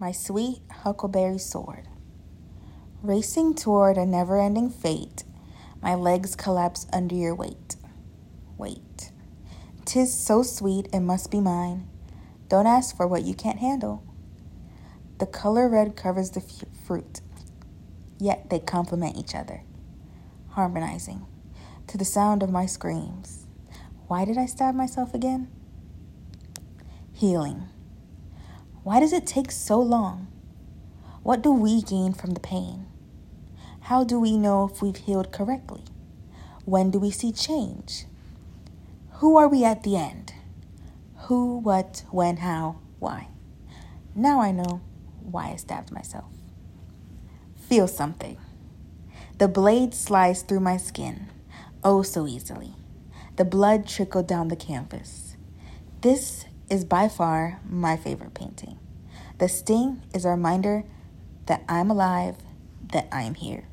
my sweet huckleberry sword. Racing toward a never ending fate, my legs collapse under your weight. Wait. Tis so sweet, it must be mine. Don't ask for what you can't handle. The color red covers the f- fruit, yet they complement each other, harmonizing to the sound of my screams. Why did I stab myself again? Healing. Why does it take so long? What do we gain from the pain? How do we know if we've healed correctly? When do we see change? Who are we at the end? Who, what, when, how, why? Now I know why I stabbed myself. Feel something. The blade sliced through my skin, oh so easily. The blood trickled down the canvas. This is by far my favorite painting. The sting is a reminder that I'm alive, that I'm here.